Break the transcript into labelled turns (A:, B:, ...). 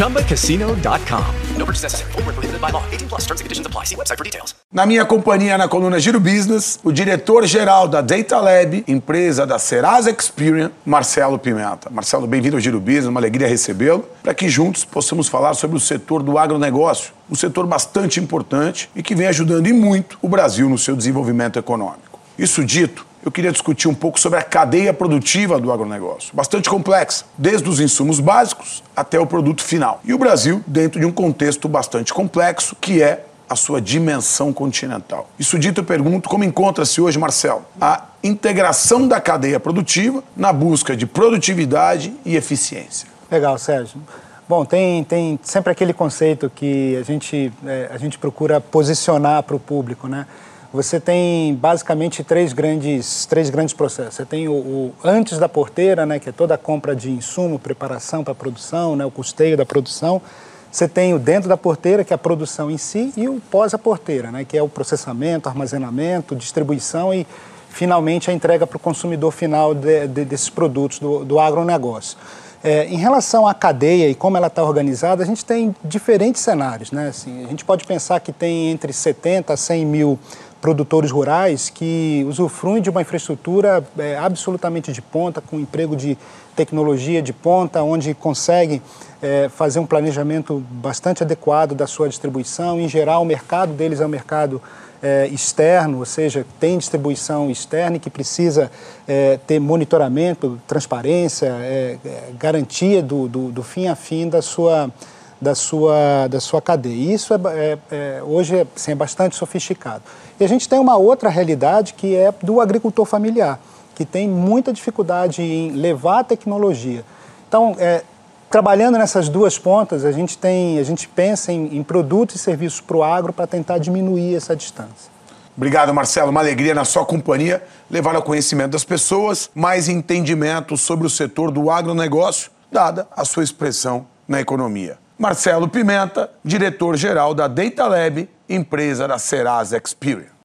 A: ChumbaCasino.com. No purchase necessary. Full prohibited by law. 18 plus terms and conditions apply. See website for details.
B: Na minha companhia, na coluna Giro Business, o diretor-geral da Data Lab, empresa da Serasa Experian, Marcelo Pimenta. Marcelo, bem-vindo ao Giro Business, uma alegria recebê-lo, para que juntos possamos falar sobre o setor do agronegócio, um setor bastante importante e que vem ajudando e muito o Brasil no seu desenvolvimento econômico. Isso dito, eu queria discutir um pouco sobre a cadeia produtiva do agronegócio, bastante complexa, desde os insumos básicos até o produto final. E o Brasil dentro de um contexto bastante complexo, que é a sua dimensão continental. Isso dito, eu pergunto como encontra-se hoje, Marcelo, a integração da cadeia produtiva na busca de produtividade e eficiência.
C: Legal, Sérgio. Bom, tem, tem sempre aquele conceito que a gente, é, a gente procura posicionar para o público, né? Você tem basicamente três grandes, três grandes processos. Você tem o, o, antes da porteira, né, que é toda a compra de insumo, preparação para a produção, né, o custeio da produção. Você tem o dentro da porteira, que é a produção em si, e o pós a porteira, né, que é o processamento, armazenamento, distribuição e, finalmente, a entrega para o consumidor final de, de, desses produtos do, do agronegócio. É, em relação à cadeia e como ela está organizada, a gente tem diferentes cenários. Né? Assim, a gente pode pensar que tem entre 70 a 100 mil produtores rurais que usufruem de uma infraestrutura é, absolutamente de ponta, com emprego de tecnologia de ponta, onde conseguem é, fazer um planejamento bastante adequado da sua distribuição. Em geral, o mercado deles é um mercado é, externo, ou seja, tem distribuição externa e que precisa é, ter monitoramento, transparência, é, é, garantia do, do, do fim a fim da sua da sua, da sua cadeia. E isso é, é, é hoje assim, é bastante sofisticado. E a gente tem uma outra realidade que é do agricultor familiar, que tem muita dificuldade em levar a tecnologia. Então, é, trabalhando nessas duas pontas, a gente, tem, a gente pensa em, em produtos e serviços para o agro para tentar diminuir essa distância.
B: Obrigado, Marcelo. Uma alegria na sua companhia levar ao conhecimento das pessoas mais entendimento sobre o setor do agronegócio, dada a sua expressão na economia. Marcelo Pimenta, diretor-geral da Data Lab, empresa da Serasa Experian.